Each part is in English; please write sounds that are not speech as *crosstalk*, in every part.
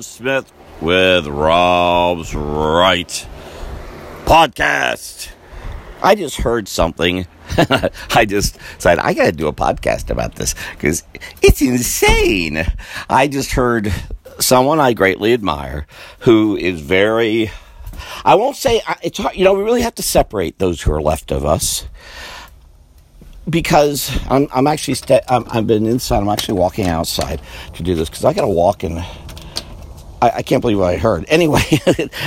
Rob Smith with Rob's Right podcast. I just heard something. *laughs* I just said, I got to do a podcast about this because it's insane. I just heard someone I greatly admire who is very, I won't say, it's hard, you know, we really have to separate those who are left of us because I'm, I'm actually I'm, I've been inside. I'm actually walking outside to do this because I got to walk and I, I, can't believe what I heard. *laughs* Anyway,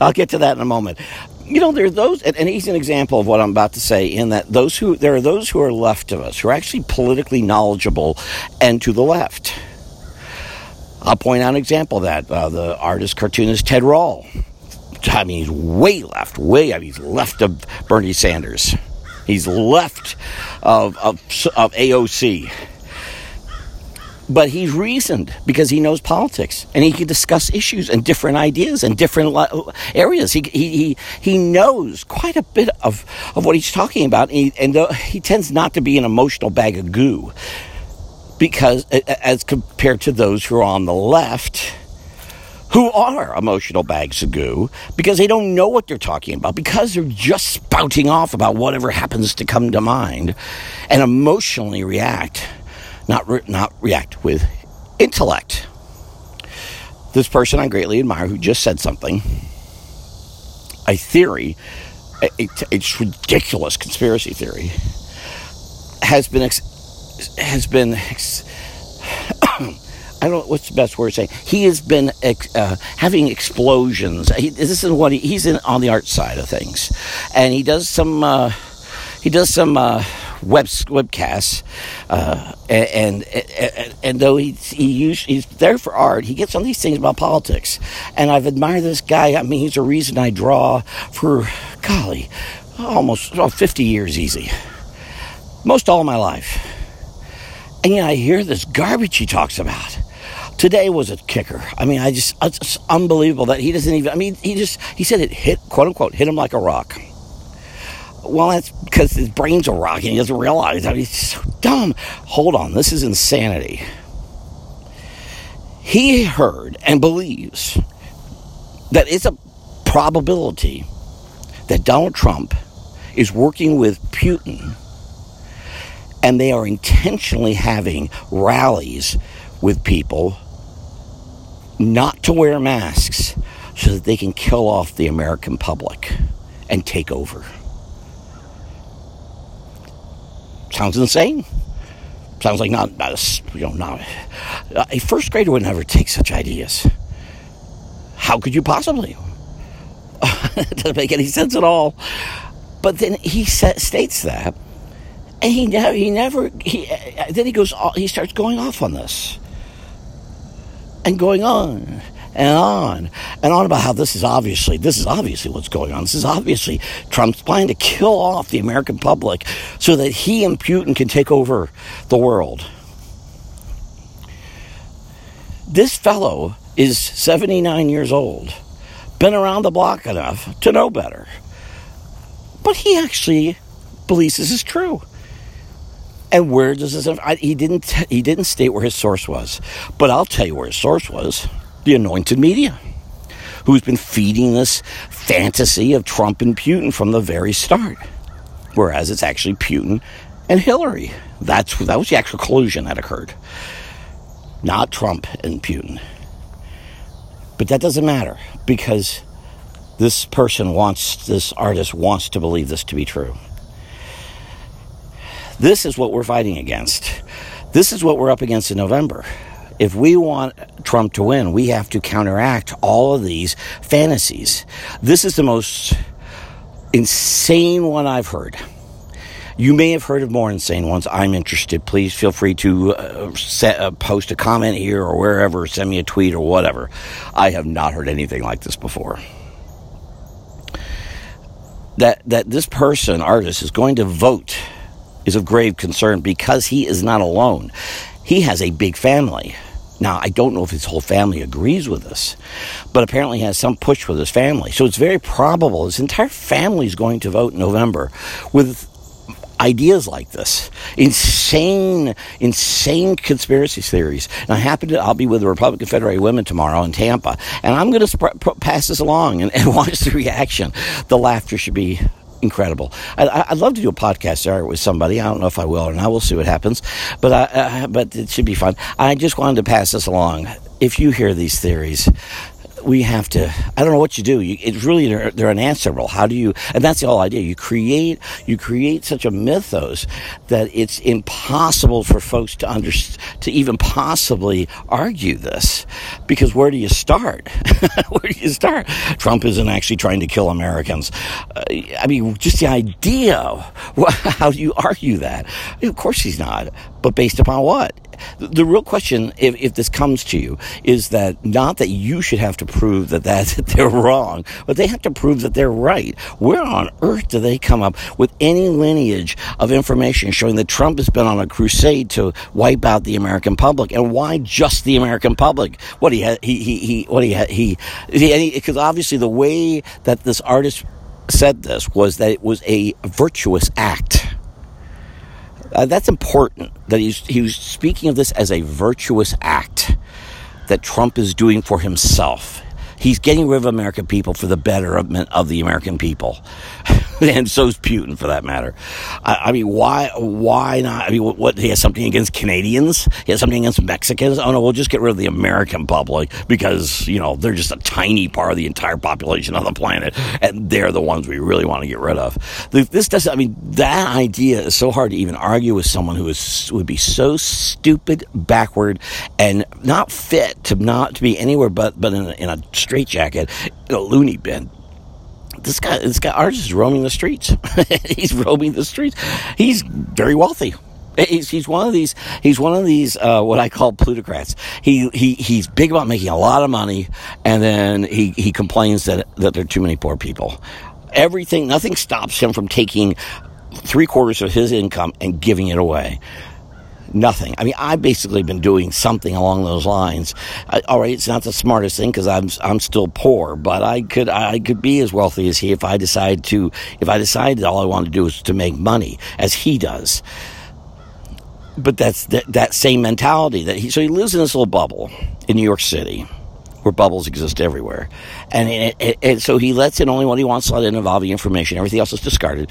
I'll get to that in a moment. You know, there are those, and, he's an example of what I'm about to say. In that those who there are those who are left of us who are actually politically knowledgeable and to the left. I'll point out an example of that. Uh, the artist cartoonist Ted Rall. I mean, he's way left, way. I mean, he's left of Bernie Sanders. He's left of, of, of AOC. But he's reasoned because he knows politics and he can discuss issues and different ideas and different areas. He, he, he, he knows quite a bit of, of what he's talking about. And, he, and uh, he tends not to be an emotional bag of goo because, as compared to those who are on the left, who are emotional bags of goo because they don't know what they're talking about, because they're just spouting off about whatever happens to come to mind and emotionally react, not, re- not react with intellect. This person I greatly admire who just said something, a theory, a, a, it's ridiculous conspiracy theory, has been, ex- has been, ex- *coughs* I don't know what's the best word to say. He has been uh, having explosions. He, this is what he, he's in on the art side of things, and he does some uh, he does some uh, web webcasts, uh, and, and, and though he he he's there for art, he gets on these things about politics, and I've admired this guy. I mean, he's a reason I draw for golly, almost oh, 50 years easy, most all my life. And yet I hear this garbage he talks about today was a kicker. I mean, I just it's unbelievable that he doesn't even. I mean, he just he said it hit quote unquote hit him like a rock. Well, that's because his brain's a rock and he doesn't realize that he's so dumb. Hold on, this is insanity. He heard and believes that it's a probability that Donald Trump is working with Putin and they are intentionally having rallies with people not to wear masks so that they can kill off the American public and take over. Sounds insane. Sounds like not, not a, you know, not a, first grader would never take such ideas. How could you possibly? *laughs* it doesn't make any sense at all. But then he states that, and he never, he never, he, then he goes, uh, he starts going off on this and going on and on and on about how this is obviously this is obviously what's going on. This is obviously Trump's planning to kill off the American public so that he and Putin can take over the world. This fellow is 79 years old, been around the block enough to know better. But he actually believes this is true. And where does this? I, he didn't. He didn't state where his source was, but I'll tell you where his source was: the anointed media, who's been feeding this fantasy of Trump and Putin from the very start. Whereas it's actually Putin and Hillary. That's that was the actual collusion that occurred, not Trump and Putin. But that doesn't matter because this person wants, this artist wants to believe this to be true. This is what we're fighting against. This is what we're up against in November. If we want Trump to win, we have to counteract all of these fantasies. This is the most insane one I've heard. You may have heard of more insane ones. I'm interested. Please feel free to uh, set, uh, post a comment here or wherever, send me a tweet or whatever. I have not heard anything like this before. That that this person, artist, is going to vote is of grave concern because he is not alone. He has a big family. Now, I don't know if his whole family agrees with this, but apparently has some push with his family. So it's very probable his entire family is going to vote in November with ideas like this, insane, insane conspiracy theories. And I happen to, I'll be with the Republican Federated Women tomorrow in Tampa, and I'm going to sp- pass this along and, and *laughs* watch the reaction. The laughter should be incredible. I, would love to do a podcast there with somebody. I don't know if I will or not. We'll see what happens. But I, uh, but it should be fun. I just wanted to pass this along. If you hear these theories, we have to i don't know what you do. You, it's really they're, they're unanswerable. How do you and that's the whole idea. You create you create such a mythos that it's impossible for folks to understand to even possibly argue this. Because where do you start? *laughs* Where do you start? Trump isn't actually trying to kill americans. Uh, i mean just the idea *laughs* how do you argue that? Of course he's not but based upon what the real question, if, if this comes to you, is that not that you should have to prove that, *laughs* that they're wrong, but they have to prove that they're right. Where on earth do they come up with any lineage of information showing that Trump has been on a crusade to wipe out the American public, and why just the American public? What he had, he he he what he had, he because obviously the way that this artist said this was that it was a virtuous act uh, that's important that he's, he was speaking of this as a virtuous act that Trump is doing for himself. He's getting rid of American people for the betterment of the American people. *laughs* and so's Putin, for that matter. I, I, mean, why? Why not? I mean, what, what? He has something against Canadians? He has something against Mexicans? Oh no, we'll just get rid of the American public because you know they're just a tiny part of the entire population on the planet, and they're the ones we really want to get rid of. This doesn't. I mean, that idea is so hard to even argue with someone who is would be so stupid, backward, and not fit to not to be anywhere but but in a, in a straitjacket, in a loony bin this guy, this guy artist is roaming the streets. *laughs* he's roaming the streets. He's very wealthy. He's, he's one of these. He's one of these. Uh, what I call plutocrats. He he he's big about making a lot of money, and then he he complains that that there are too many poor people. Everything, nothing stops him from taking three quarters of his income and giving it away nothing. I mean, I've basically been doing something along those lines. I, all right, it's not the smartest thing because I'm I'm still poor, but I could I could be as wealthy as he if I decide to if I decided all I want to do is to make money as he does. But that's that, that same mentality that he so he lives in this little bubble in New York City where bubbles exist everywhere. And, it, it, and, so he lets in only what he wants to let in involving information. Everything else is discarded.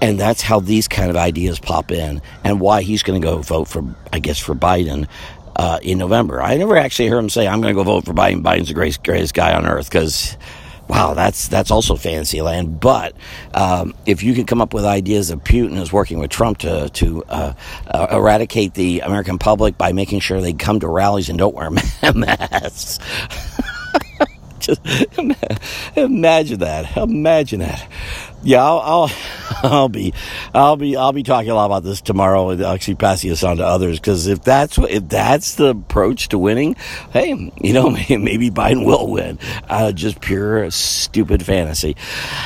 And that's how these kind of ideas pop in and why he's going to go vote for, I guess, for Biden uh, in November. I never actually heard him say, I'm going to go vote for Biden. Biden's the greatest, greatest guy on earth because wow, that's that's also fancy land. But um, if you can come up with ideas that Putin is working with Trump to to uh, uh, eradicate the American public by making sure they come to rallies and don't wear *laughs* masks. Just imagine that. Imagine that yeah, I'll, I'll, I'll be, I'll be, I'll be talking a lot about this tomorrow and actually passing this on to others because if that's what, if that's the approach to winning, hey, you know, *laughs* maybe Biden will win. Uh, just pure stupid fantasy.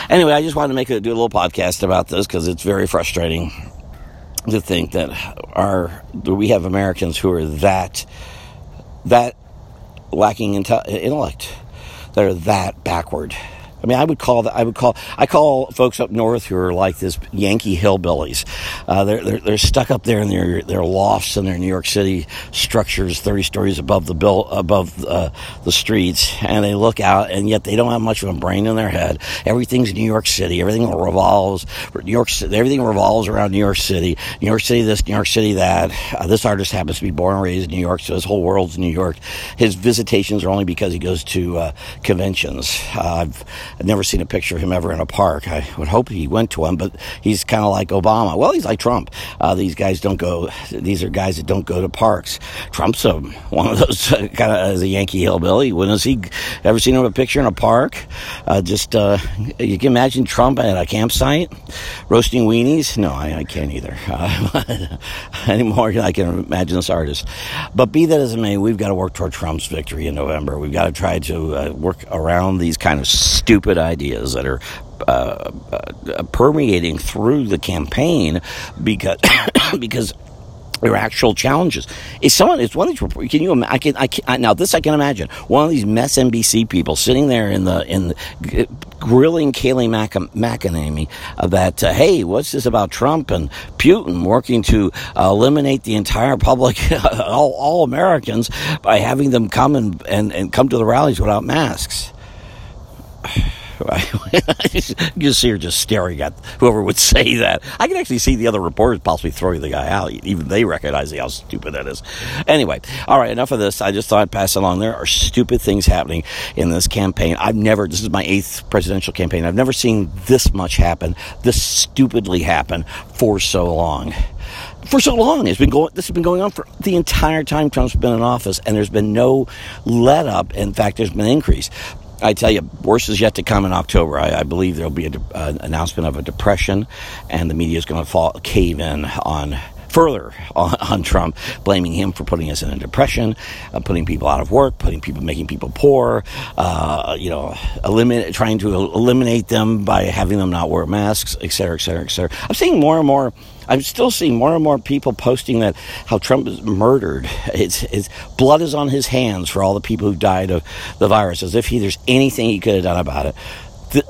Anyway, I just wanted to make a do a little podcast about this because it's very frustrating to think that our we have Americans who are that that lacking intellect, that are that backward I mean, I would call that. I would call. I call folks up north who are like this Yankee hillbillies. Uh, they're, they're, they're stuck up there in their their lofts and their New York City structures, thirty stories above the bill above uh, the streets, and they look out, and yet they don't have much of a brain in their head. Everything's New York City. Everything revolves. New York. Everything revolves around New York City. New York City this. New York City that. Uh, this artist happens to be born and raised in New York, so his whole world's New York. His visitations are only because he goes to uh, conventions. Uh, I've I've never seen a picture of him ever in a park. I would hope he went to one, but he's kind of like Obama. Well, he's like Trump. Uh, these guys don't go. These are guys that don't go to parks. Trump's a, one of those *laughs* uh, kind of as a Yankee hillbilly. When has he ever seen him a picture in a park? Uh, just uh, you can imagine Trump at a campsite roasting weenies. No, I, I can't either *laughs* uh, anymore. I can imagine this artist. But be that as it may, we've got to work toward Trump's victory in November. We've got to try to uh, work around these kind of stupid stupid ideas that are uh, uh, permeating through the campaign because *coughs* because there are actual challenges. Is someone? Is one of these? Can you? I can. I can. Now this I can imagine. One of these MSNBC people sitting there in the in the, grilling Kayleigh Mac, McEnany that uh, hey, what's this about Trump and Putin working to uh, eliminate the entire public, *laughs* all, all Americans, by having them come and, and, and come to the rallies without masks. *laughs* you see her just staring at whoever would say that. I can actually see the other reporters possibly throwing the guy out. Even they recognize how stupid that is. Anyway, all right, enough of this. I just thought I'd pass along. There are stupid things happening in this campaign. I've never, this is my eighth presidential campaign. I've never seen this much happen, this stupidly happen for so long for so long. It's been going. This has been going on for the entire time Trump's been in office, and there's been no let up. In fact, there's been an increase. I tell you, worse is yet to come in October. I, I believe there'll be an uh, announcement of a depression, and the media is going to fall cave in on further *laughs* on, on, Trump, blaming him for putting us in a depression, uh, putting people out of work, putting people, making people poor, uh, you know, eliminate, trying to eliminate them by having them not wear masks, et cetera, et cetera, et cetera. I'm seeing more and more. I'm still seeing more and more people posting that how Trump is murdered. *laughs* His, his blood is on his hands for all the people who died of the virus, as if he, there's anything he could have done about it.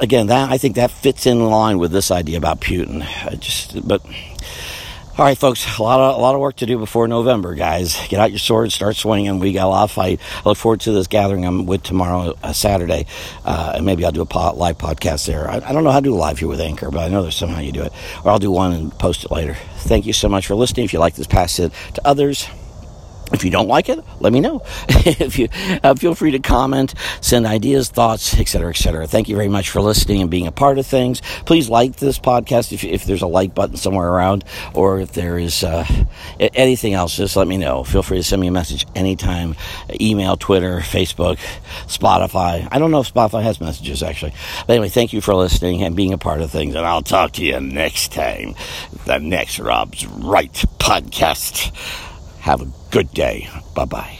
again, that I think that fits in line with this idea about Putin. I just, but all right, folks, a lot of a lot of work to do before November, guys. Get out your swords, start swinging. We got a lot of fight. I look forward to this gathering I'm with tomorrow, uh, Saturday, uh, and maybe I'll do a live podcast there. I, I, don't know how to do live here with Anchor, but I know there's somehow you do it, or I'll do one and post it later. Thank you so much for listening. If you like this, pass it to others. If you don't like it, let me know. *laughs* if you uh, feel free to comment, send ideas, thoughts, etc., etc. Thank you very much for listening and being a part of things. Please like this podcast if, if there's a like button somewhere around, or if there is uh, anything else. Just let me know. Feel free to send me a message anytime. Email, Twitter, Facebook, Spotify. I don't know if Spotify has messages actually. But anyway, thank you for listening and being a part of things. And I'll talk to you next time. The next Rob's Right podcast. Have a good day. Bye bye.